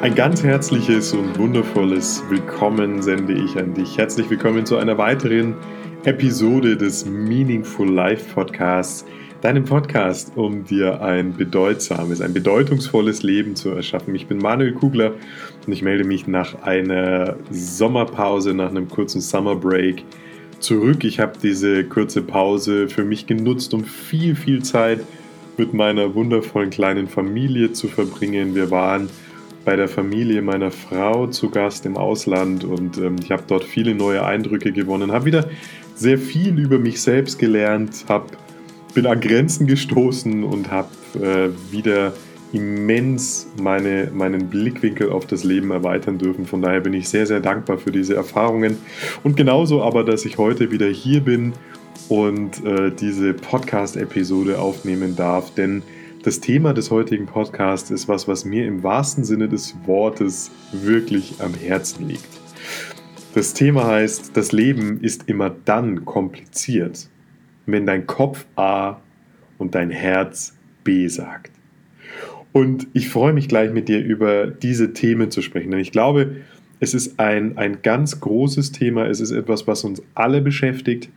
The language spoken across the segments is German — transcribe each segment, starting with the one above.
Ein ganz herzliches und wundervolles Willkommen sende ich an dich. Herzlich willkommen zu einer weiteren Episode des Meaningful Life Podcasts, deinem Podcast, um dir ein bedeutsames, ein bedeutungsvolles Leben zu erschaffen. Ich bin Manuel Kugler und ich melde mich nach einer Sommerpause, nach einem kurzen Summer Break zurück. Ich habe diese kurze Pause für mich genutzt, um viel, viel Zeit mit meiner wundervollen kleinen Familie zu verbringen. Wir waren bei der Familie meiner Frau zu Gast im Ausland und ähm, ich habe dort viele neue Eindrücke gewonnen, habe wieder sehr viel über mich selbst gelernt, hab, bin an Grenzen gestoßen und habe äh, wieder immens meine, meinen Blickwinkel auf das Leben erweitern dürfen. Von daher bin ich sehr, sehr dankbar für diese Erfahrungen. Und genauso aber, dass ich heute wieder hier bin und äh, diese Podcast-Episode aufnehmen darf, denn das Thema des heutigen Podcasts ist was, was mir im wahrsten Sinne des Wortes wirklich am Herzen liegt. Das Thema heißt, das Leben ist immer dann kompliziert, wenn dein Kopf A und dein Herz B sagt. Und ich freue mich gleich mit dir über diese Themen zu sprechen, denn ich glaube, es ist ein, ein ganz großes Thema, es ist etwas, was uns alle beschäftigt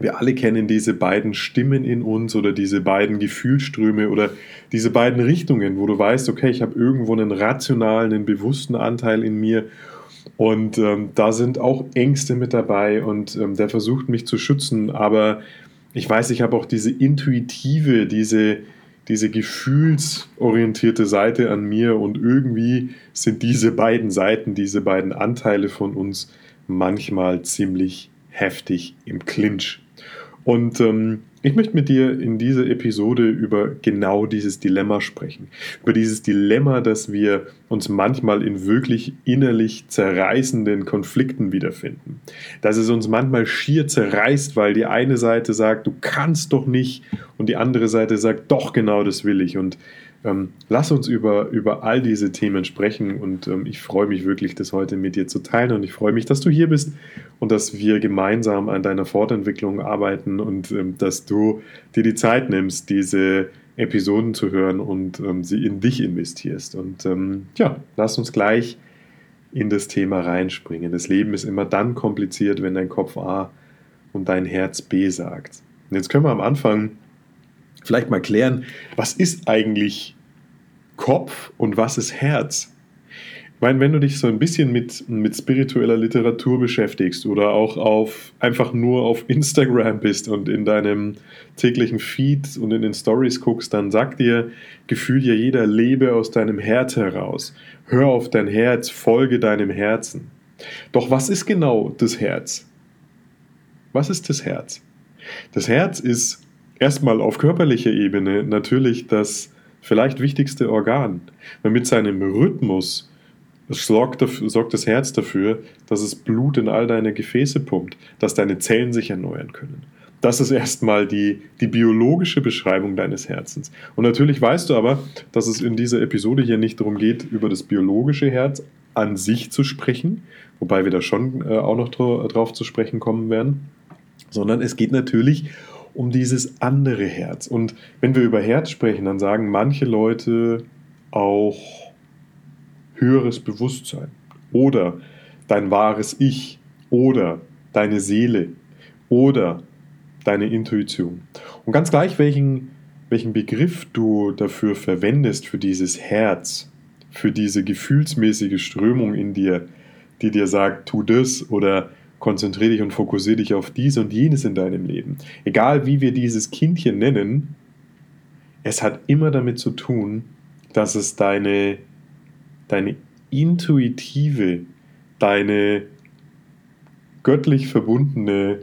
wir alle kennen diese beiden Stimmen in uns oder diese beiden Gefühlströme oder diese beiden Richtungen, wo du weißt, okay, ich habe irgendwo einen rationalen, einen bewussten Anteil in mir und ähm, da sind auch Ängste mit dabei und ähm, der versucht mich zu schützen, aber ich weiß, ich habe auch diese intuitive, diese, diese gefühlsorientierte Seite an mir und irgendwie sind diese beiden Seiten, diese beiden Anteile von uns manchmal ziemlich heftig im Clinch. Und ähm, ich möchte mit dir in dieser Episode über genau dieses Dilemma sprechen. Über dieses Dilemma, dass wir uns manchmal in wirklich innerlich zerreißenden Konflikten wiederfinden. Dass es uns manchmal schier zerreißt, weil die eine Seite sagt, du kannst doch nicht und die andere Seite sagt, doch genau das will ich. Und ähm, lass uns über, über all diese Themen sprechen und ähm, ich freue mich wirklich, das heute mit dir zu teilen und ich freue mich, dass du hier bist und dass wir gemeinsam an deiner Fortentwicklung arbeiten und ähm, dass du dir die Zeit nimmst, diese Episoden zu hören und ähm, sie in dich investierst. Und ähm, ja, lass uns gleich in das Thema reinspringen. Das Leben ist immer dann kompliziert, wenn dein Kopf A und dein Herz B sagt. Und jetzt können wir am Anfang vielleicht mal klären, was ist eigentlich Kopf und was ist Herz? Ich meine, wenn du dich so ein bisschen mit, mit spiritueller Literatur beschäftigst oder auch auf, einfach nur auf Instagram bist und in deinem täglichen Feed und in den Stories guckst, dann sagt dir gefühlt ja jeder, lebe aus deinem Herz heraus. Hör auf dein Herz, folge deinem Herzen. Doch was ist genau das Herz? Was ist das Herz? Das Herz ist erstmal auf körperlicher Ebene natürlich das vielleicht wichtigste Organ. Weil mit seinem Rhythmus sorgt, sorgt das Herz dafür, dass es Blut in all deine Gefäße pumpt, dass deine Zellen sich erneuern können. Das ist erstmal die, die biologische Beschreibung deines Herzens. Und natürlich weißt du aber, dass es in dieser Episode hier nicht darum geht, über das biologische Herz an sich zu sprechen, wobei wir da schon äh, auch noch drauf zu sprechen kommen werden, sondern es geht natürlich um dieses andere Herz. Und wenn wir über Herz sprechen, dann sagen manche Leute auch höheres Bewusstsein oder dein wahres Ich oder deine Seele oder deine Intuition. Und ganz gleich, welchen, welchen Begriff du dafür verwendest, für dieses Herz, für diese gefühlsmäßige Strömung in dir, die dir sagt, tu das oder konzentriere dich und fokussiere dich auf dies und jenes in deinem Leben. Egal wie wir dieses Kindchen nennen, es hat immer damit zu tun, dass es deine, deine intuitive, deine göttlich verbundene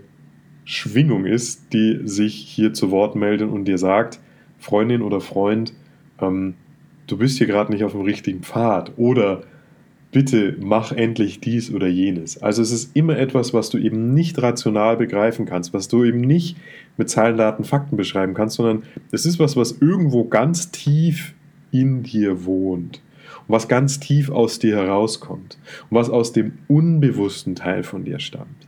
Schwingung ist, die sich hier zu Wort meldet und dir sagt, Freundin oder Freund, ähm, du bist hier gerade nicht auf dem richtigen Pfad oder bitte mach endlich dies oder jenes. Also es ist immer etwas, was du eben nicht rational begreifen kannst, was du eben nicht mit Zahlen, Daten, Fakten beschreiben kannst, sondern es ist was, was irgendwo ganz tief in dir wohnt und was ganz tief aus dir herauskommt und was aus dem unbewussten Teil von dir stammt.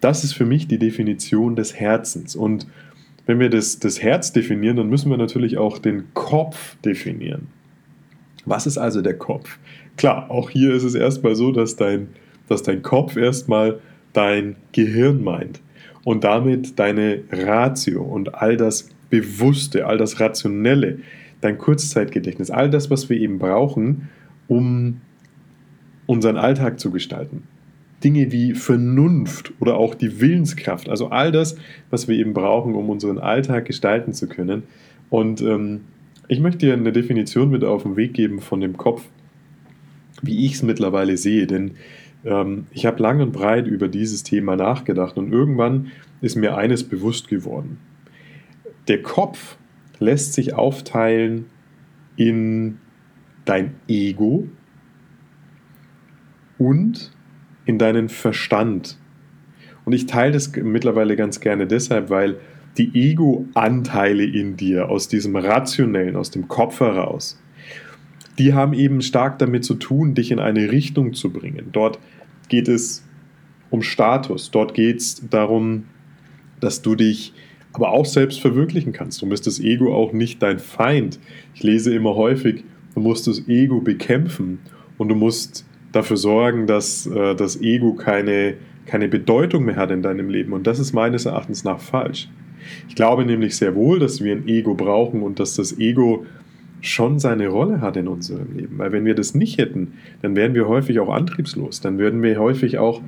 Das ist für mich die Definition des Herzens. Und wenn wir das, das Herz definieren, dann müssen wir natürlich auch den Kopf definieren. Was ist also der Kopf? Klar, auch hier ist es erstmal so, dass dein, dass dein Kopf erstmal dein Gehirn meint und damit deine Ratio und all das Bewusste, all das Rationelle, dein Kurzzeitgedächtnis, all das, was wir eben brauchen, um unseren Alltag zu gestalten. Dinge wie Vernunft oder auch die Willenskraft, also all das, was wir eben brauchen, um unseren Alltag gestalten zu können. Und ähm, ich möchte dir eine Definition mit auf den Weg geben von dem Kopf, wie ich es mittlerweile sehe, denn ähm, ich habe lang und breit über dieses Thema nachgedacht und irgendwann ist mir eines bewusst geworden. Der Kopf lässt sich aufteilen in dein Ego und in deinen Verstand. Und ich teile das mittlerweile ganz gerne deshalb, weil die Ego-Anteile in dir aus diesem Rationellen, aus dem Kopf heraus, die haben eben stark damit zu tun, dich in eine Richtung zu bringen. Dort geht es um Status, dort geht es darum, dass du dich aber auch selbst verwirklichen kannst. Du bist das Ego auch nicht dein Feind. Ich lese immer häufig, du musst das Ego bekämpfen und du musst dafür sorgen, dass äh, das Ego keine, keine Bedeutung mehr hat in deinem Leben. Und das ist meines Erachtens nach falsch. Ich glaube nämlich sehr wohl, dass wir ein Ego brauchen und dass das Ego schon seine Rolle hat in unserem Leben. Weil wenn wir das nicht hätten, dann wären wir häufig auch antriebslos. Dann würden wir häufig auch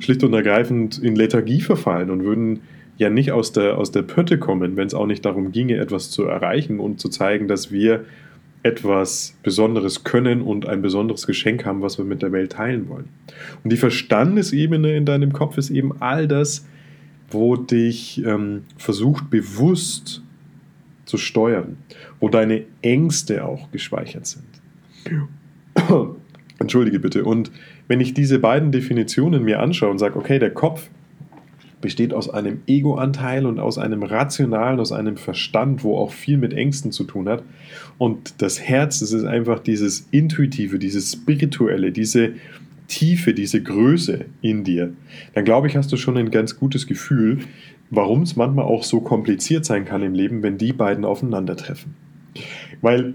schlicht und ergreifend in Lethargie verfallen und würden ja nicht aus der, aus der Pötte kommen, wenn es auch nicht darum ginge, etwas zu erreichen und zu zeigen, dass wir etwas Besonderes können und ein besonderes Geschenk haben, was wir mit der Welt teilen wollen. Und die Verstandesebene in deinem Kopf ist eben all das, wo dich ähm, versucht bewusst zu steuern, wo deine Ängste auch gespeichert sind. Entschuldige bitte. Und wenn ich diese beiden Definitionen mir anschaue und sage, okay, der Kopf besteht aus einem Ego-Anteil und aus einem rationalen, aus einem Verstand, wo auch viel mit Ängsten zu tun hat. Und das Herz, das ist einfach dieses Intuitive, dieses Spirituelle, diese Tiefe, diese Größe in dir. Dann glaube ich, hast du schon ein ganz gutes Gefühl, warum es manchmal auch so kompliziert sein kann im Leben, wenn die beiden aufeinandertreffen. Weil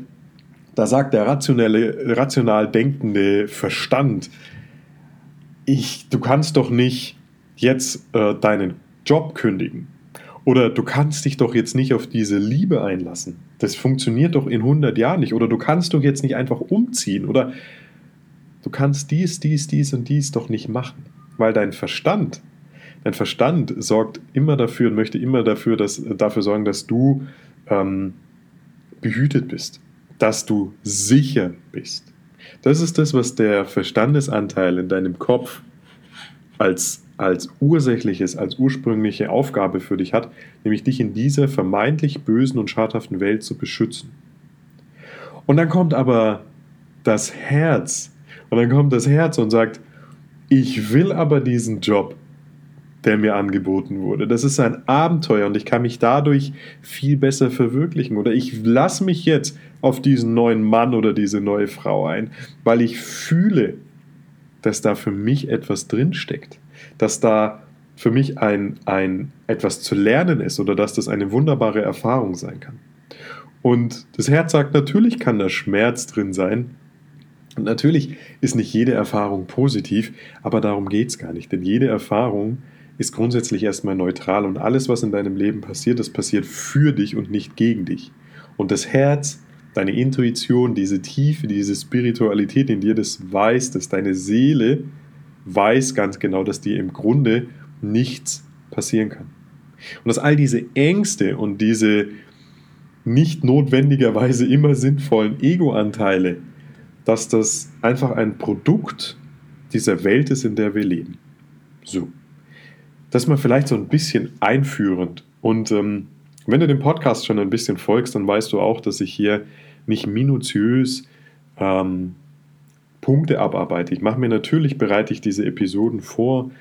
da sagt der rationelle, rational denkende Verstand, ich, du kannst doch nicht jetzt äh, deinen Job kündigen. Oder du kannst dich doch jetzt nicht auf diese Liebe einlassen. Das funktioniert doch in 100 Jahren nicht. Oder du kannst doch jetzt nicht einfach umziehen. Oder du kannst dies, dies, dies und dies doch nicht machen. Weil dein Verstand Dein Verstand sorgt immer dafür und möchte immer dafür, dass, dafür sorgen, dass du ähm, behütet bist, dass du sicher bist. Das ist das, was der Verstandesanteil in deinem Kopf als, als ursächliches, als ursprüngliche Aufgabe für dich hat, nämlich dich in dieser vermeintlich bösen und schadhaften Welt zu beschützen. Und dann kommt aber das Herz. Und dann kommt das Herz und sagt, ich will aber diesen Job der mir angeboten wurde. Das ist ein Abenteuer und ich kann mich dadurch viel besser verwirklichen. Oder ich lasse mich jetzt auf diesen neuen Mann oder diese neue Frau ein, weil ich fühle, dass da für mich etwas drinsteckt. Dass da für mich ein, ein etwas zu lernen ist oder dass das eine wunderbare Erfahrung sein kann. Und das Herz sagt, natürlich kann da Schmerz drin sein. Und natürlich ist nicht jede Erfahrung positiv, aber darum geht es gar nicht. Denn jede Erfahrung ist grundsätzlich erstmal neutral und alles, was in deinem Leben passiert, das passiert für dich und nicht gegen dich. Und das Herz, deine Intuition, diese Tiefe, diese Spiritualität in dir, das weiß, dass deine Seele weiß ganz genau, dass dir im Grunde nichts passieren kann. Und dass all diese Ängste und diese nicht notwendigerweise immer sinnvollen Ego-Anteile, dass das einfach ein Produkt dieser Welt ist, in der wir leben. So das mal vielleicht so ein bisschen einführend. Und ähm, wenn du dem Podcast schon ein bisschen folgst, dann weißt du auch, dass ich hier nicht minutiös ähm, Punkte abarbeite. Ich mache mir natürlich, bereite ich diese Episoden vor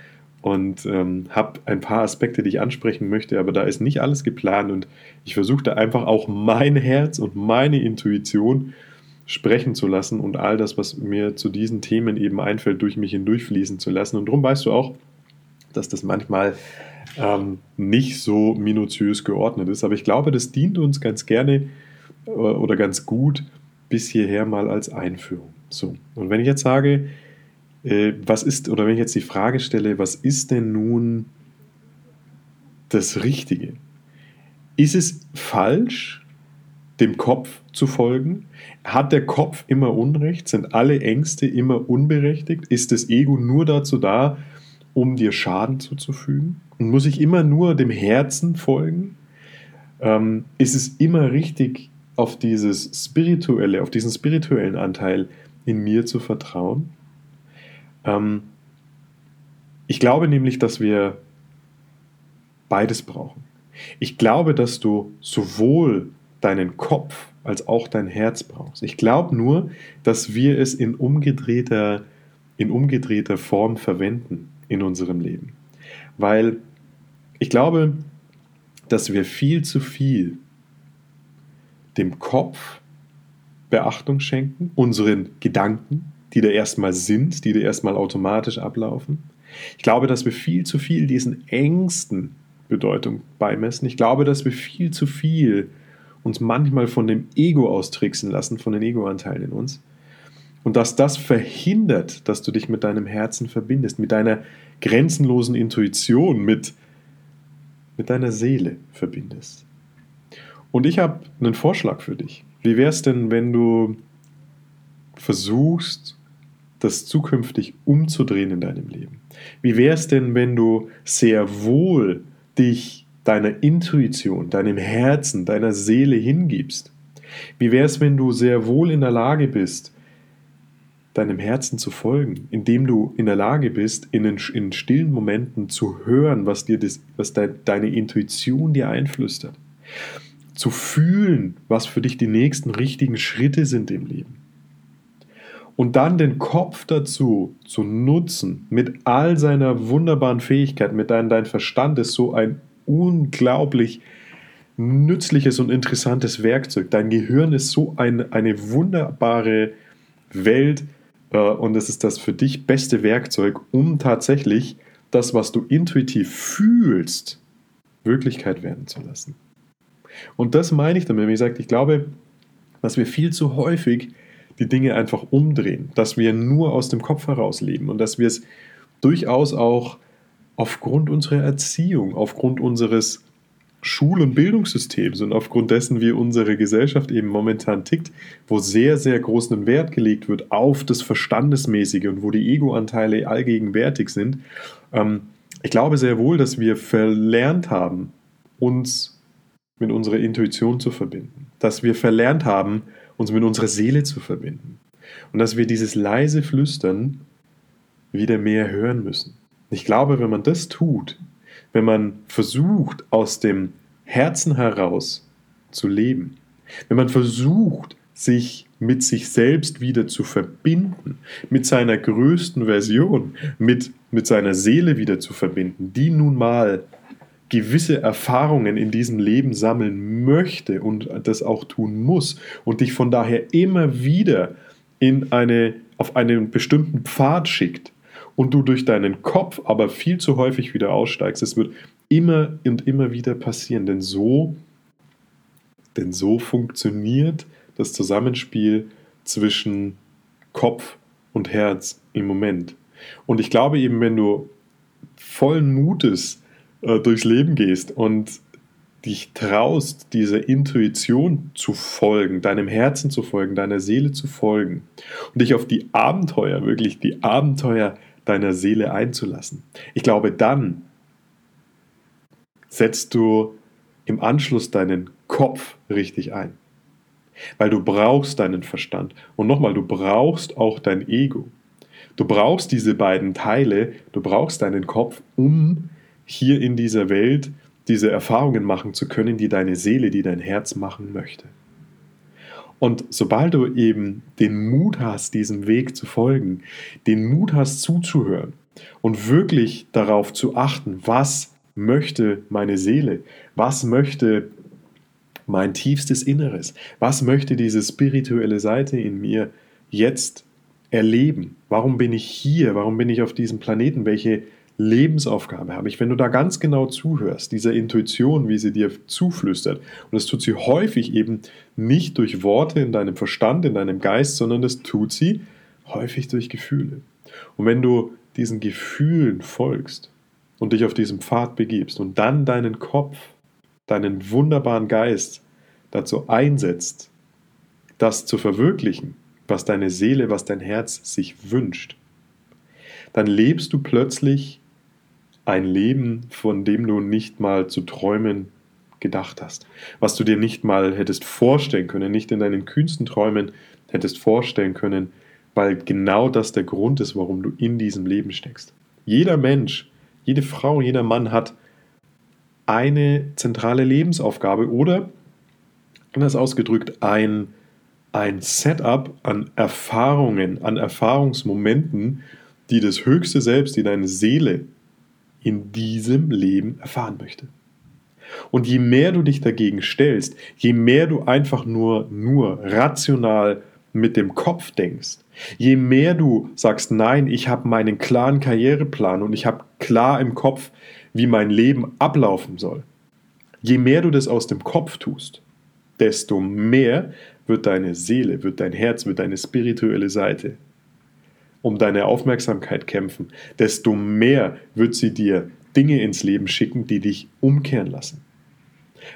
und ähm, habe ein paar Aspekte, die ich ansprechen möchte, aber da ist nicht alles geplant und ich versuche da einfach auch mein Herz und meine Intuition sprechen zu lassen und all das, was mir zu diesen Themen eben einfällt, durch mich hindurchfließen zu lassen. Und darum weißt du auch, dass das manchmal ähm, nicht so minutiös geordnet ist. Aber ich glaube, das dient uns ganz gerne äh, oder ganz gut, bis hierher mal als Einführung. So, und wenn ich jetzt sage, äh, was ist, oder wenn ich jetzt die Frage stelle, was ist denn nun das Richtige? Ist es falsch, dem Kopf zu folgen? Hat der Kopf immer Unrecht? Sind alle Ängste immer unberechtigt? Ist das Ego nur dazu da, um dir Schaden zuzufügen? Und muss ich immer nur dem Herzen folgen? Ähm, ist es immer richtig, auf dieses spirituelle, auf diesen spirituellen Anteil in mir zu vertrauen? Ähm, ich glaube nämlich, dass wir beides brauchen. Ich glaube, dass du sowohl deinen Kopf als auch dein Herz brauchst. Ich glaube nur, dass wir es in umgedrehter, in umgedrehter Form verwenden in unserem Leben. Weil ich glaube, dass wir viel zu viel dem Kopf Beachtung schenken, unseren Gedanken, die da erstmal sind, die da erstmal automatisch ablaufen. Ich glaube, dass wir viel zu viel diesen Ängsten Bedeutung beimessen. Ich glaube, dass wir viel zu viel uns manchmal von dem Ego austricksen lassen, von den Ego-Anteilen in uns. Und dass das verhindert, dass du dich mit deinem Herzen verbindest, mit deiner grenzenlosen Intuition, mit, mit deiner Seele verbindest. Und ich habe einen Vorschlag für dich. Wie wäre es denn, wenn du versuchst, das zukünftig umzudrehen in deinem Leben? Wie wäre es denn, wenn du sehr wohl dich deiner Intuition, deinem Herzen, deiner Seele hingibst? Wie wäre es, wenn du sehr wohl in der Lage bist, deinem Herzen zu folgen, indem du in der Lage bist, in, den, in stillen Momenten zu hören, was dir das, was de, deine Intuition dir einflüstert, zu fühlen, was für dich die nächsten richtigen Schritte sind im Leben. Und dann den Kopf dazu zu nutzen, mit all seiner wunderbaren Fähigkeit, mit deinem dein Verstand ist so ein unglaublich nützliches und interessantes Werkzeug. Dein Gehirn ist so ein, eine wunderbare Welt und es ist das für dich beste Werkzeug, um tatsächlich das, was du intuitiv fühlst, Wirklichkeit werden zu lassen. Und das meine ich damit. Wie gesagt, ich glaube, dass wir viel zu häufig die Dinge einfach umdrehen, dass wir nur aus dem Kopf heraus leben und dass wir es durchaus auch aufgrund unserer Erziehung, aufgrund unseres Schul- und Bildungssystems und aufgrund dessen, wie unsere Gesellschaft eben momentan tickt, wo sehr, sehr großen Wert gelegt wird auf das Verstandesmäßige und wo die Ego-Anteile allgegenwärtig sind. Ähm, ich glaube sehr wohl, dass wir verlernt haben, uns mit unserer Intuition zu verbinden. Dass wir verlernt haben, uns mit unserer Seele zu verbinden. Und dass wir dieses leise Flüstern wieder mehr hören müssen. Ich glaube, wenn man das tut, wenn man versucht, aus dem Herzen heraus zu leben, wenn man versucht, sich mit sich selbst wieder zu verbinden, mit seiner größten Version, mit, mit seiner Seele wieder zu verbinden, die nun mal gewisse Erfahrungen in diesem Leben sammeln möchte und das auch tun muss und dich von daher immer wieder in eine, auf einen bestimmten Pfad schickt und du durch deinen Kopf aber viel zu häufig wieder aussteigst, es wird immer und immer wieder passieren, denn so, denn so funktioniert das Zusammenspiel zwischen Kopf und Herz im Moment. Und ich glaube eben, wenn du vollen Mutes äh, durchs Leben gehst und dich traust, dieser Intuition zu folgen, deinem Herzen zu folgen, deiner Seele zu folgen und dich auf die Abenteuer, wirklich die Abenteuer deiner Seele einzulassen. Ich glaube, dann setzt du im Anschluss deinen Kopf richtig ein. Weil du brauchst deinen Verstand. Und nochmal, du brauchst auch dein Ego. Du brauchst diese beiden Teile, du brauchst deinen Kopf, um hier in dieser Welt diese Erfahrungen machen zu können, die deine Seele, die dein Herz machen möchte. Und sobald du eben den Mut hast, diesem Weg zu folgen, den Mut hast zuzuhören und wirklich darauf zu achten, was möchte meine Seele, was möchte mein tiefstes Inneres, was möchte diese spirituelle Seite in mir jetzt erleben, warum bin ich hier, warum bin ich auf diesem Planeten, welche Lebensaufgabe habe ich, wenn du da ganz genau zuhörst, dieser Intuition, wie sie dir zuflüstert, und das tut sie häufig eben nicht durch Worte in deinem Verstand, in deinem Geist, sondern das tut sie häufig durch Gefühle. Und wenn du diesen Gefühlen folgst und dich auf diesem Pfad begibst und dann deinen Kopf, deinen wunderbaren Geist dazu einsetzt, das zu verwirklichen, was deine Seele, was dein Herz sich wünscht, dann lebst du plötzlich ein Leben, von dem du nicht mal zu träumen gedacht hast. Was du dir nicht mal hättest vorstellen können, nicht in deinen kühnsten Träumen hättest vorstellen können, weil genau das der Grund ist, warum du in diesem Leben steckst. Jeder Mensch, jede Frau, jeder Mann hat eine zentrale Lebensaufgabe oder, anders ausgedrückt, ein, ein Setup an Erfahrungen, an Erfahrungsmomenten, die das höchste Selbst, die deine Seele in diesem Leben erfahren möchte. Und je mehr du dich dagegen stellst, je mehr du einfach nur, nur rational mit dem Kopf denkst, je mehr du sagst, nein, ich habe meinen klaren Karriereplan und ich habe klar im Kopf, wie mein Leben ablaufen soll, je mehr du das aus dem Kopf tust, desto mehr wird deine Seele, wird dein Herz, wird deine spirituelle Seite um deine Aufmerksamkeit kämpfen, desto mehr wird sie dir Dinge ins Leben schicken, die dich umkehren lassen.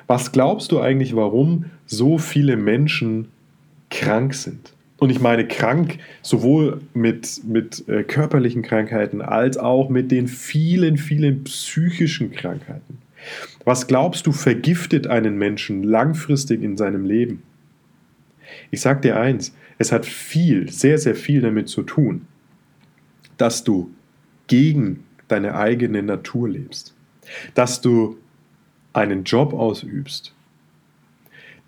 Was glaubst du eigentlich, warum so viele Menschen krank sind? Und ich meine krank sowohl mit, mit äh, körperlichen Krankheiten als auch mit den vielen, vielen psychischen Krankheiten. Was glaubst du vergiftet einen Menschen langfristig in seinem Leben? Ich sage dir eins, es hat viel, sehr, sehr viel damit zu tun, dass du gegen deine eigene Natur lebst, dass du einen Job ausübst,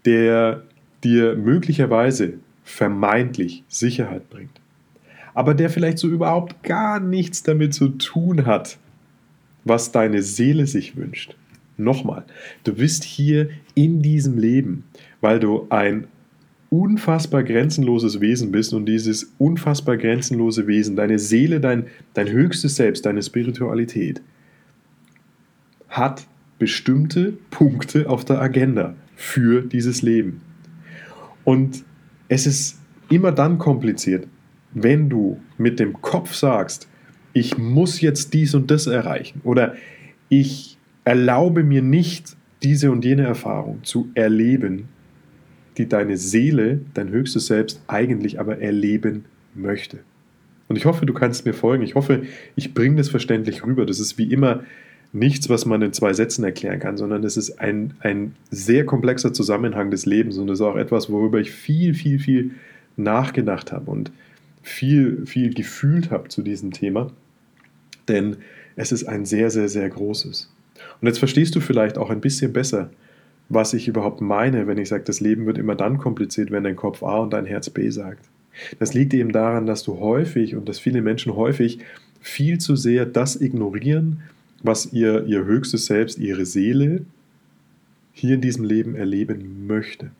der dir möglicherweise vermeintlich Sicherheit bringt, aber der vielleicht so überhaupt gar nichts damit zu tun hat, was deine Seele sich wünscht. Nochmal, du bist hier in diesem Leben, weil du ein unfassbar grenzenloses Wesen bist und dieses unfassbar grenzenlose Wesen, deine Seele, dein, dein höchstes Selbst, deine Spiritualität, hat bestimmte Punkte auf der Agenda für dieses Leben. Und es ist immer dann kompliziert, wenn du mit dem Kopf sagst, ich muss jetzt dies und das erreichen oder ich erlaube mir nicht, diese und jene Erfahrung zu erleben, die deine Seele, dein höchstes Selbst eigentlich aber erleben möchte. Und ich hoffe, du kannst mir folgen. Ich hoffe, ich bringe das verständlich rüber. Das ist wie immer nichts, was man in zwei Sätzen erklären kann, sondern es ist ein, ein sehr komplexer Zusammenhang des Lebens und es ist auch etwas, worüber ich viel, viel, viel nachgedacht habe und viel, viel gefühlt habe zu diesem Thema. Denn es ist ein sehr, sehr, sehr großes. Und jetzt verstehst du vielleicht auch ein bisschen besser, was ich überhaupt meine, wenn ich sage, das Leben wird immer dann kompliziert, wenn dein Kopf A und dein Herz B sagt. Das liegt eben daran, dass du häufig und dass viele Menschen häufig viel zu sehr das ignorieren, was ihr, ihr höchstes Selbst, ihre Seele hier in diesem Leben erleben möchte.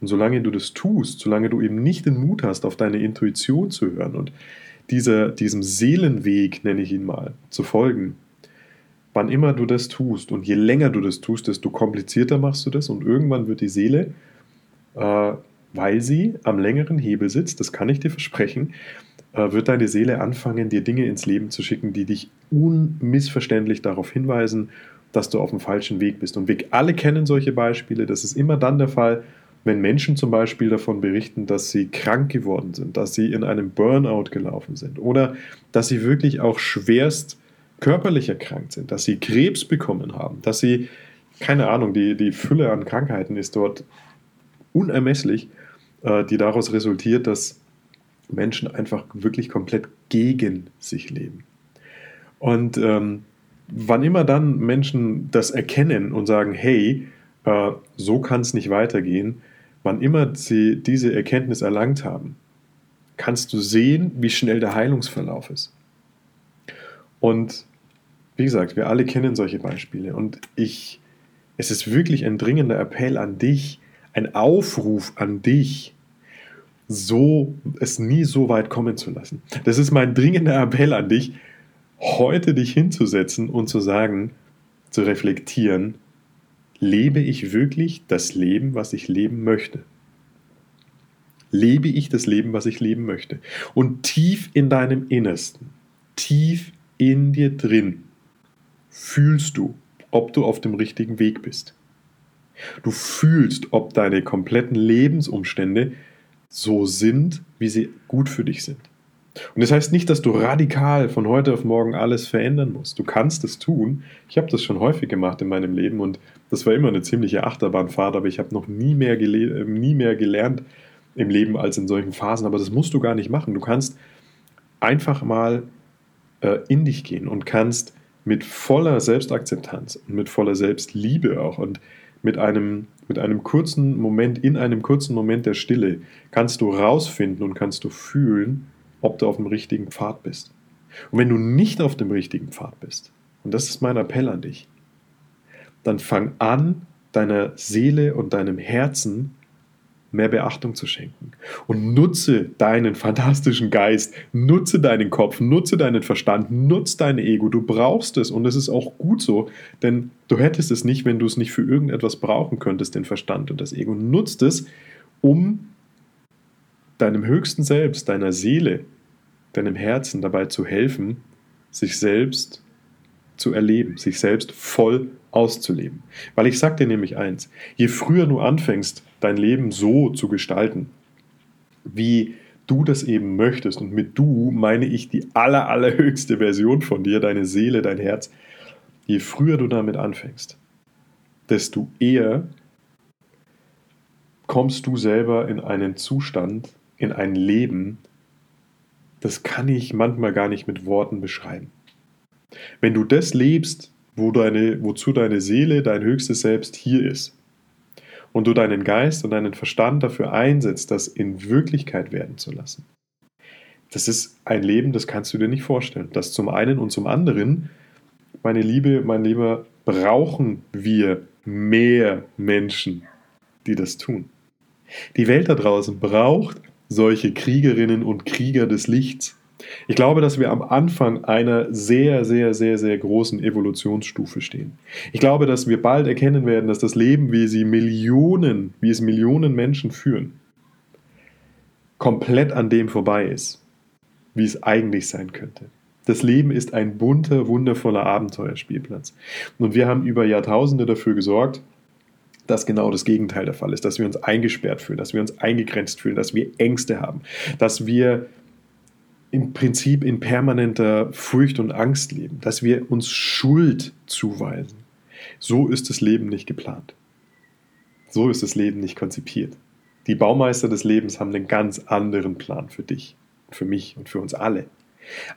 Und solange du das tust, solange du eben nicht den Mut hast, auf deine Intuition zu hören und dieser, diesem Seelenweg, nenne ich ihn mal, zu folgen, wann immer du das tust und je länger du das tust, desto komplizierter machst du das und irgendwann wird die Seele, äh, weil sie am längeren Hebel sitzt, das kann ich dir versprechen, äh, wird deine Seele anfangen, dir Dinge ins Leben zu schicken, die dich unmissverständlich darauf hinweisen, dass du auf dem falschen Weg bist. Und wir alle kennen solche Beispiele. Das ist immer dann der Fall, wenn Menschen zum Beispiel davon berichten, dass sie krank geworden sind, dass sie in einem Burnout gelaufen sind oder dass sie wirklich auch schwerst körperlich erkrankt sind, dass sie Krebs bekommen haben, dass sie, keine Ahnung, die, die Fülle an Krankheiten ist dort unermesslich, äh, die daraus resultiert, dass Menschen einfach wirklich komplett gegen sich leben. Und ähm, wann immer dann Menschen das erkennen und sagen, hey, äh, so kann es nicht weitergehen, wann immer sie diese Erkenntnis erlangt haben, kannst du sehen, wie schnell der Heilungsverlauf ist. Und wie gesagt, wir alle kennen solche Beispiele und ich, es ist wirklich ein dringender Appell an dich, ein Aufruf an dich, so es nie so weit kommen zu lassen. Das ist mein dringender Appell an dich. heute dich hinzusetzen und zu sagen, zu reflektieren, lebe ich wirklich das Leben, was ich leben möchte? Lebe ich das Leben, was ich leben möchte? Und tief in deinem Innersten, tief in dir drin, fühlst du, ob du auf dem richtigen Weg bist. Du fühlst, ob deine kompletten Lebensumstände so sind, wie sie gut für dich sind. Und das heißt nicht, dass du radikal von heute auf morgen alles verändern musst. Du kannst es tun. Ich habe das schon häufig gemacht in meinem Leben und das war immer eine ziemliche Achterbahnfahrt, aber ich habe noch nie mehr, äh, nie mehr gelernt im Leben als in solchen Phasen. Aber das musst du gar nicht machen. Du kannst einfach mal äh, in dich gehen und kannst mit voller Selbstakzeptanz und mit voller Selbstliebe auch und mit einem, mit einem kurzen Moment, in einem kurzen Moment der Stille, kannst du rausfinden und kannst du fühlen, ob du auf dem richtigen Pfad bist. Und wenn du nicht auf dem richtigen Pfad bist, und das ist mein Appell an dich, dann fang an, deiner Seele und deinem Herzen mehr Beachtung zu schenken. Und nutze deinen fantastischen Geist, nutze deinen Kopf, nutze deinen Verstand, nutze dein Ego. Du brauchst es und es ist auch gut so, denn du hättest es nicht, wenn du es nicht für irgendetwas brauchen könntest, den Verstand und das Ego. Nutzt es, um deinem höchsten Selbst, deiner Seele, deinem Herzen dabei zu helfen, sich selbst zu erleben, sich selbst voll auszuleben. Weil ich sage dir nämlich eins, je früher du anfängst, dein Leben so zu gestalten, wie du das eben möchtest, und mit du meine ich die aller, allerhöchste Version von dir, deine Seele, dein Herz, je früher du damit anfängst, desto eher kommst du selber in einen Zustand, in ein Leben, das kann ich manchmal gar nicht mit Worten beschreiben. Wenn du das lebst, wo deine, wozu deine Seele, dein höchstes Selbst hier ist, und du deinen Geist und deinen Verstand dafür einsetzt, das in Wirklichkeit werden zu lassen. Das ist ein Leben, das kannst du dir nicht vorstellen. Das zum einen und zum anderen, meine Liebe, mein Lieber, brauchen wir mehr Menschen, die das tun. Die Welt da draußen braucht solche Kriegerinnen und Krieger des Lichts. Ich glaube, dass wir am Anfang einer sehr, sehr, sehr, sehr großen Evolutionsstufe stehen. Ich glaube, dass wir bald erkennen werden, dass das Leben, wie sie Millionen, wie es Millionen Menschen führen, komplett an dem vorbei ist, wie es eigentlich sein könnte. Das Leben ist ein bunter, wundervoller Abenteuerspielplatz. Und wir haben über Jahrtausende dafür gesorgt, dass genau das Gegenteil der Fall ist, dass wir uns eingesperrt fühlen, dass wir uns eingegrenzt fühlen, dass wir Ängste haben, dass wir im Prinzip in permanenter Furcht und Angst leben, dass wir uns Schuld zuweisen. So ist das Leben nicht geplant. So ist das Leben nicht konzipiert. Die Baumeister des Lebens haben einen ganz anderen Plan für dich, für mich und für uns alle.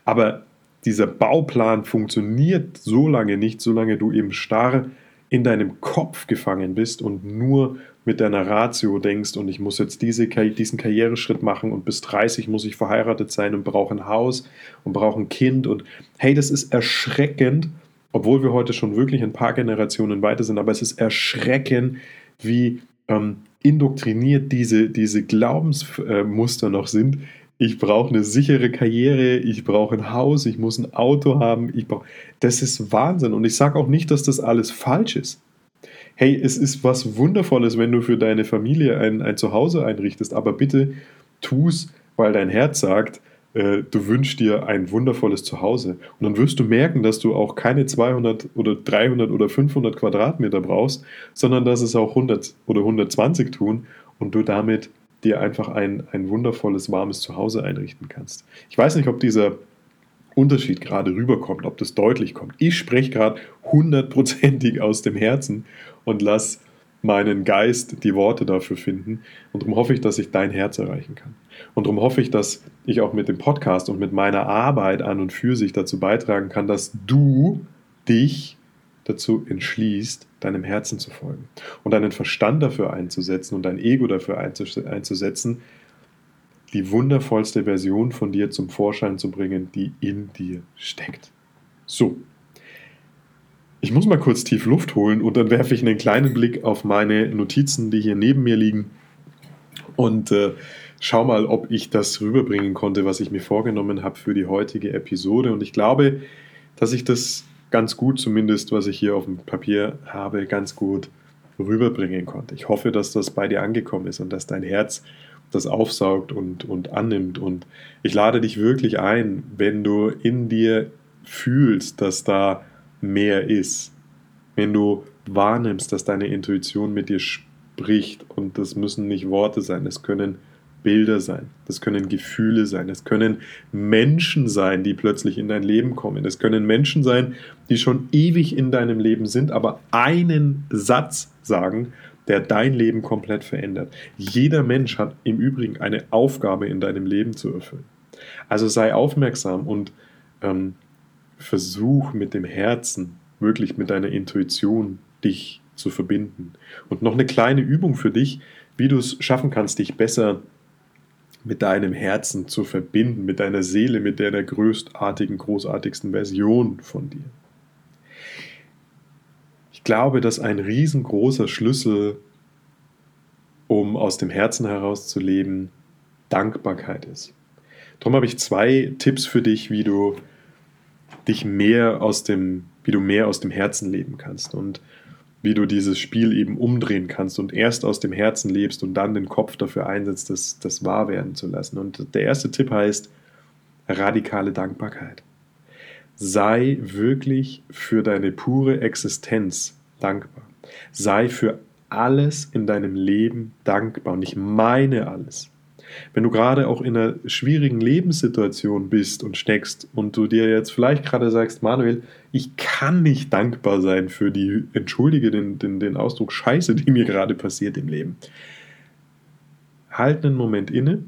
Aber dieser Bauplan funktioniert so lange nicht, solange du eben starr in deinem Kopf gefangen bist und nur mit deiner Ratio denkst und ich muss jetzt diese, diesen Karriereschritt machen und bis 30 muss ich verheiratet sein und brauche ein Haus und brauche ein Kind und hey, das ist erschreckend, obwohl wir heute schon wirklich ein paar Generationen weiter sind, aber es ist erschreckend, wie ähm, indoktriniert diese, diese Glaubensmuster noch sind, ich brauche eine sichere Karriere, ich brauche ein Haus, ich muss ein Auto haben, ich brauche. Das ist Wahnsinn. Und ich sage auch nicht, dass das alles falsch ist. Hey, es ist was Wundervolles, wenn du für deine Familie ein, ein Zuhause einrichtest, aber bitte tu es, weil dein Herz sagt, äh, du wünschst dir ein wundervolles Zuhause. Und dann wirst du merken, dass du auch keine 200 oder 300 oder 500 Quadratmeter brauchst, sondern dass es auch 100 oder 120 tun und du damit dir einfach ein, ein wundervolles, warmes Zuhause einrichten kannst. Ich weiß nicht, ob dieser Unterschied gerade rüberkommt, ob das deutlich kommt. Ich spreche gerade hundertprozentig aus dem Herzen und lass meinen Geist die Worte dafür finden. Und darum hoffe ich, dass ich dein Herz erreichen kann. Und darum hoffe ich, dass ich auch mit dem Podcast und mit meiner Arbeit an und für sich dazu beitragen kann, dass du dich dazu entschließt, deinem Herzen zu folgen und deinen Verstand dafür einzusetzen und dein Ego dafür einzusetzen, die wundervollste Version von dir zum Vorschein zu bringen, die in dir steckt. So. Ich muss mal kurz tief Luft holen und dann werfe ich einen kleinen Blick auf meine Notizen, die hier neben mir liegen und äh, schau mal, ob ich das rüberbringen konnte, was ich mir vorgenommen habe für die heutige Episode. Und ich glaube, dass ich das ganz gut, zumindest was ich hier auf dem Papier habe, ganz gut rüberbringen konnte. Ich hoffe, dass das bei dir angekommen ist und dass dein Herz das aufsaugt und, und annimmt. Und ich lade dich wirklich ein, wenn du in dir fühlst, dass da mehr ist, wenn du wahrnimmst, dass deine Intuition mit dir spricht und das müssen nicht Worte sein, es können Bilder sein, das können Gefühle sein, es können Menschen sein, die plötzlich in dein Leben kommen, es können Menschen sein, die schon ewig in deinem Leben sind, aber einen Satz sagen, der dein Leben komplett verändert. Jeder Mensch hat im Übrigen eine Aufgabe in deinem Leben zu erfüllen. Also sei aufmerksam und ähm, versuch mit dem Herzen, wirklich mit deiner Intuition, dich zu verbinden. Und noch eine kleine Übung für dich, wie du es schaffen kannst, dich besser mit deinem Herzen zu verbinden, mit deiner Seele, mit deiner größtartigen, großartigsten Version von dir. Ich glaube, dass ein riesengroßer Schlüssel, um aus dem Herzen heraus zu leben, Dankbarkeit ist. Darum habe ich zwei Tipps für dich, wie du dich mehr aus dem, wie du mehr aus dem Herzen leben kannst und wie du dieses Spiel eben umdrehen kannst und erst aus dem Herzen lebst und dann den Kopf dafür einsetzt, das, das wahr werden zu lassen. Und der erste Tipp heißt radikale Dankbarkeit sei wirklich für deine pure Existenz dankbar. Sei für alles in deinem Leben dankbar. Und ich meine alles. Wenn du gerade auch in einer schwierigen Lebenssituation bist und steckst und du dir jetzt vielleicht gerade sagst, Manuel, ich kann nicht dankbar sein für die, entschuldige den, den, den Ausdruck Scheiße, die mir gerade passiert im Leben. Halt einen Moment inne,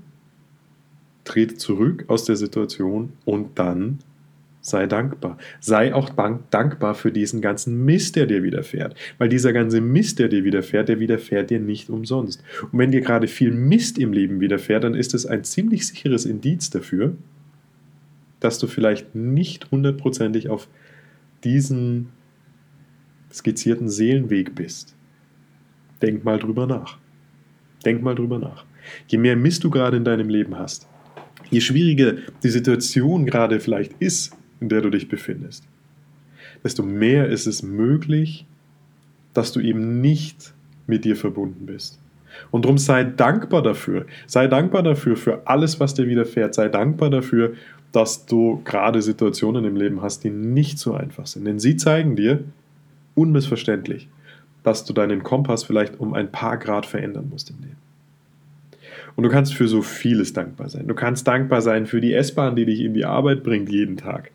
trete zurück aus der Situation und dann sei dankbar. Sei auch dankbar für diesen ganzen Mist, der dir widerfährt. Weil dieser ganze Mist, der dir widerfährt, der widerfährt dir nicht umsonst. Und wenn dir gerade viel Mist im Leben widerfährt, dann ist es ein ziemlich sicheres Indiz dafür, dass du vielleicht nicht hundertprozentig auf diesen skizzierten Seelenweg bist. Denk mal drüber nach. Denk mal drüber nach. Je mehr Mist du gerade in deinem Leben hast, je schwieriger die Situation gerade vielleicht ist, in der du dich befindest, desto mehr ist es möglich, dass du eben nicht mit dir verbunden bist. Und darum sei dankbar dafür. Sei dankbar dafür für alles, was dir widerfährt. Sei dankbar dafür, dass du gerade Situationen im Leben hast, die nicht so einfach sind. Denn sie zeigen dir, unmissverständlich, dass du deinen Kompass vielleicht um ein paar Grad verändern musst im Leben. Und du kannst für so vieles dankbar sein. Du kannst dankbar sein für die S-Bahn, die dich in die Arbeit bringt jeden Tag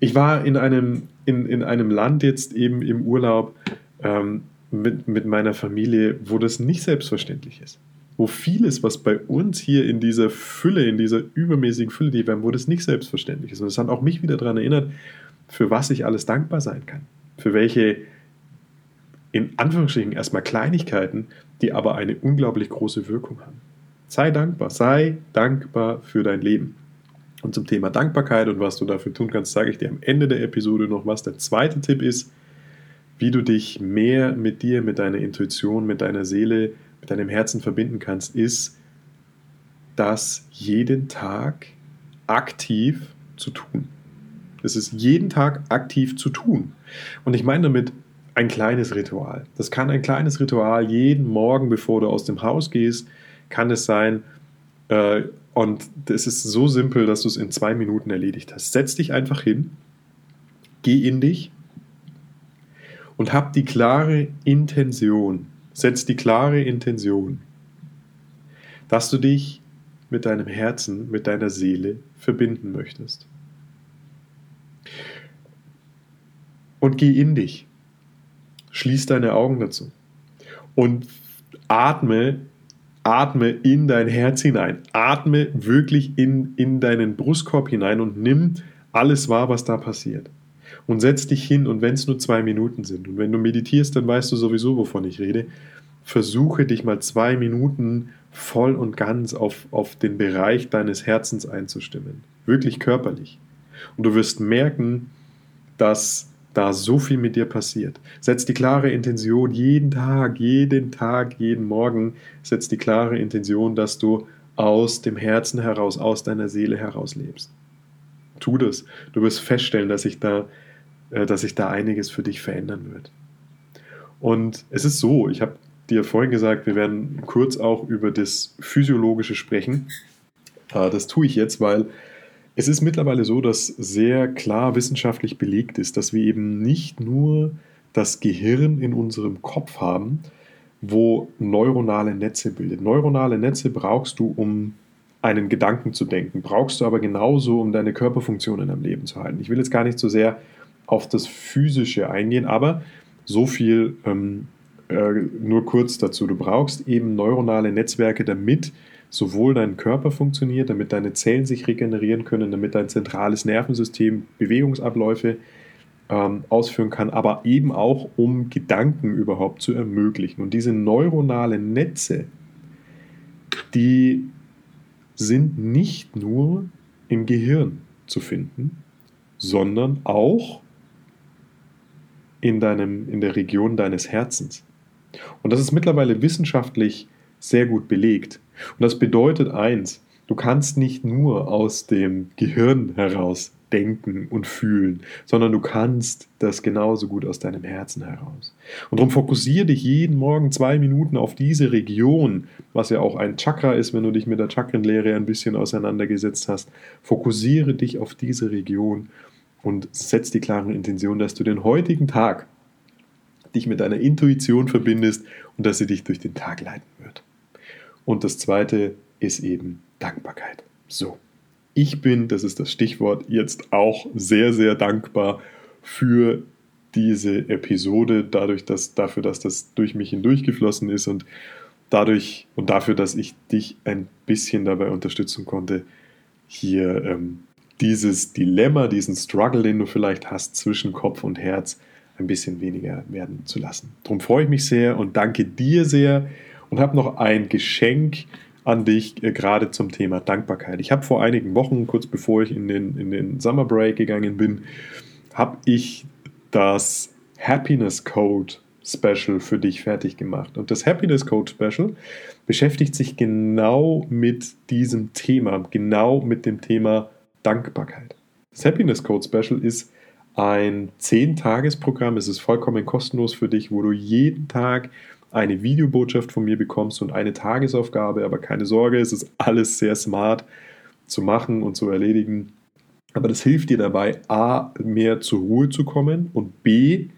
ich war in einem, in, in einem Land jetzt eben im Urlaub ähm, mit, mit meiner Familie, wo das nicht selbstverständlich ist. Wo vieles, was bei uns hier in dieser Fülle, in dieser übermäßigen Fülle, die wir haben, wo das nicht selbstverständlich ist. Und es hat auch mich wieder daran erinnert, für was ich alles dankbar sein kann. Für welche, in Anführungsstrichen, erstmal Kleinigkeiten, die aber eine unglaublich große Wirkung haben. Sei dankbar, sei dankbar für dein Leben. Und zum Thema Dankbarkeit und was du dafür tun kannst, sage ich dir am Ende der Episode noch, was der zweite Tipp ist, wie du dich mehr mit dir, mit deiner Intuition, mit deiner Seele, mit deinem Herzen verbinden kannst, ist, das jeden Tag aktiv zu tun. Das ist jeden Tag aktiv zu tun. Und ich meine damit ein kleines Ritual. Das kann ein kleines Ritual jeden Morgen, bevor du aus dem Haus gehst, kann es sein, äh, und es ist so simpel, dass du es in zwei Minuten erledigt hast. Setz dich einfach hin, geh in dich und hab die klare Intention, setz die klare Intention, dass du dich mit deinem Herzen, mit deiner Seele verbinden möchtest. Und geh in dich. Schließ deine Augen dazu. Und atme atme in dein Herz hinein. Atme wirklich in, in deinen Brustkorb hinein und nimm alles wahr, was da passiert. Und setz dich hin, und wenn es nur zwei Minuten sind, und wenn du meditierst, dann weißt du sowieso, wovon ich rede. Versuche dich mal zwei Minuten voll und ganz auf, auf den Bereich deines Herzens einzustimmen. Wirklich körperlich. Und du wirst merken, dass da so viel mit dir passiert. Setz die klare Intention jeden Tag, jeden Tag, jeden Morgen, setz die klare Intention, dass du aus dem Herzen heraus, aus deiner Seele heraus lebst. Tu das. Du wirst feststellen, dass sich da, äh, dass sich da einiges für dich verändern wird. Und es ist so, ich habe dir vorhin gesagt, wir werden kurz auch über das Physiologische sprechen. Äh, das tue ich jetzt, weil es ist mittlerweile so, dass sehr klar wissenschaftlich belegt ist, dass wir eben nicht nur das Gehirn in unserem Kopf haben, wo neuronale Netze bildet. Neuronale Netze brauchst du, um einen Gedanken zu denken, brauchst du aber genauso, um deine Körperfunktionen am Leben zu halten. Ich will jetzt gar nicht so sehr auf das Physische eingehen, aber so viel ähm, äh, nur kurz dazu. Du brauchst eben neuronale Netzwerke, damit sowohl dein Körper funktioniert, damit deine Zellen sich regenerieren können, damit dein zentrales Nervensystem Bewegungsabläufe ähm, ausführen kann, aber eben auch um Gedanken überhaupt zu ermöglichen. Und diese neuronalen Netze, die sind nicht nur im Gehirn zu finden, sondern auch in, deinem, in der Region deines Herzens. Und das ist mittlerweile wissenschaftlich sehr gut belegt. Und das bedeutet eins, du kannst nicht nur aus dem Gehirn heraus denken und fühlen, sondern du kannst das genauso gut aus deinem Herzen heraus. Und darum fokussiere dich jeden Morgen zwei Minuten auf diese Region, was ja auch ein Chakra ist, wenn du dich mit der Chakrenlehre ein bisschen auseinandergesetzt hast. Fokussiere dich auf diese Region und setz die klare Intention, dass du den heutigen Tag dich mit deiner Intuition verbindest und dass sie dich durch den Tag leiten wird. Und das zweite ist eben Dankbarkeit. So, ich bin, das ist das Stichwort, jetzt auch sehr, sehr dankbar für diese Episode, dadurch, dass, dafür, dass das durch mich hindurchgeflossen ist und dadurch und dafür, dass ich dich ein bisschen dabei unterstützen konnte, hier ähm, dieses Dilemma, diesen Struggle, den du vielleicht hast zwischen Kopf und Herz, ein bisschen weniger werden zu lassen. Darum freue ich mich sehr und danke dir sehr und habe noch ein Geschenk an dich, äh, gerade zum Thema Dankbarkeit. Ich habe vor einigen Wochen, kurz bevor ich in den, in den Summer Break gegangen bin, habe ich das Happiness Code Special für dich fertig gemacht. Und das Happiness Code Special beschäftigt sich genau mit diesem Thema, genau mit dem Thema Dankbarkeit. Das Happiness Code Special ist ein 10-Tages-Programm. Es ist vollkommen kostenlos für dich, wo du jeden Tag eine Videobotschaft von mir bekommst und eine Tagesaufgabe. Aber keine Sorge, es ist alles sehr smart zu machen und zu erledigen. Aber das hilft dir dabei, A, mehr zur Ruhe zu kommen und B,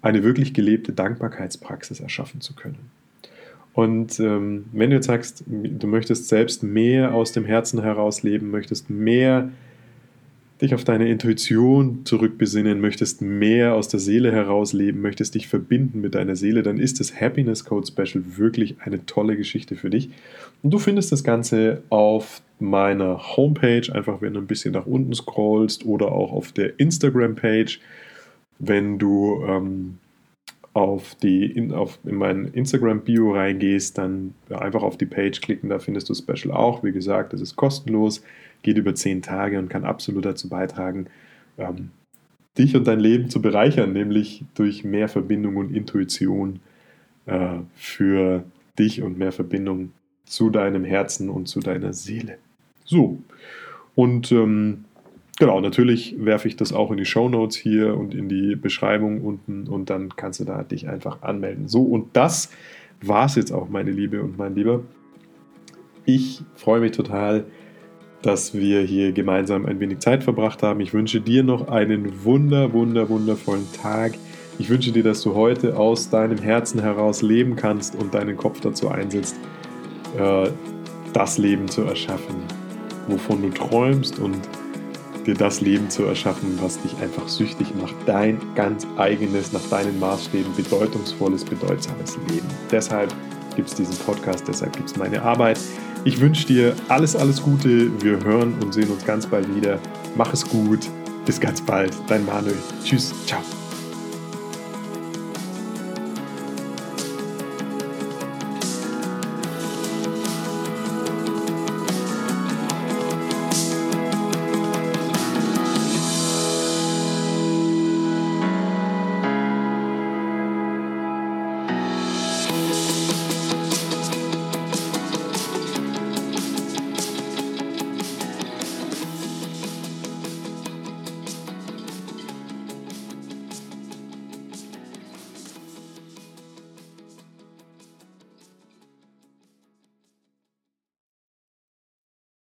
eine wirklich gelebte Dankbarkeitspraxis erschaffen zu können. Und ähm, wenn du jetzt sagst, du möchtest selbst mehr aus dem Herzen heraus leben, möchtest mehr dich auf deine Intuition zurückbesinnen, möchtest mehr aus der Seele heraus leben, möchtest dich verbinden mit deiner Seele, dann ist das Happiness Code Special wirklich eine tolle Geschichte für dich. Und du findest das Ganze auf meiner Homepage, einfach wenn du ein bisschen nach unten scrollst oder auch auf der Instagram-Page, wenn du ähm, auf die in, auf, in mein Instagram-Bio reingehst, dann einfach auf die Page klicken, da findest du Special auch. Wie gesagt, es ist kostenlos, geht über zehn Tage und kann absolut dazu beitragen, ähm, dich und dein Leben zu bereichern, nämlich durch mehr Verbindung und Intuition äh, für dich und mehr Verbindung zu deinem Herzen und zu deiner Seele. So, und ähm, Genau, natürlich werfe ich das auch in die Show Notes hier und in die Beschreibung unten und dann kannst du da dich einfach anmelden. So, und das war es jetzt auch, meine Liebe und mein Lieber. Ich freue mich total, dass wir hier gemeinsam ein wenig Zeit verbracht haben. Ich wünsche dir noch einen wunder, wunder, wundervollen Tag. Ich wünsche dir, dass du heute aus deinem Herzen heraus leben kannst und deinen Kopf dazu einsetzt, äh, das Leben zu erschaffen, wovon du träumst und dir das Leben zu erschaffen, was dich einfach süchtig macht. Dein ganz eigenes, nach deinen Maßstäben bedeutungsvolles, bedeutsames Leben. Deshalb gibt es diesen Podcast, deshalb gibt es meine Arbeit. Ich wünsche dir alles, alles Gute. Wir hören und sehen uns ganz bald wieder. Mach es gut. Bis ganz bald. Dein Manuel. Tschüss. Ciao.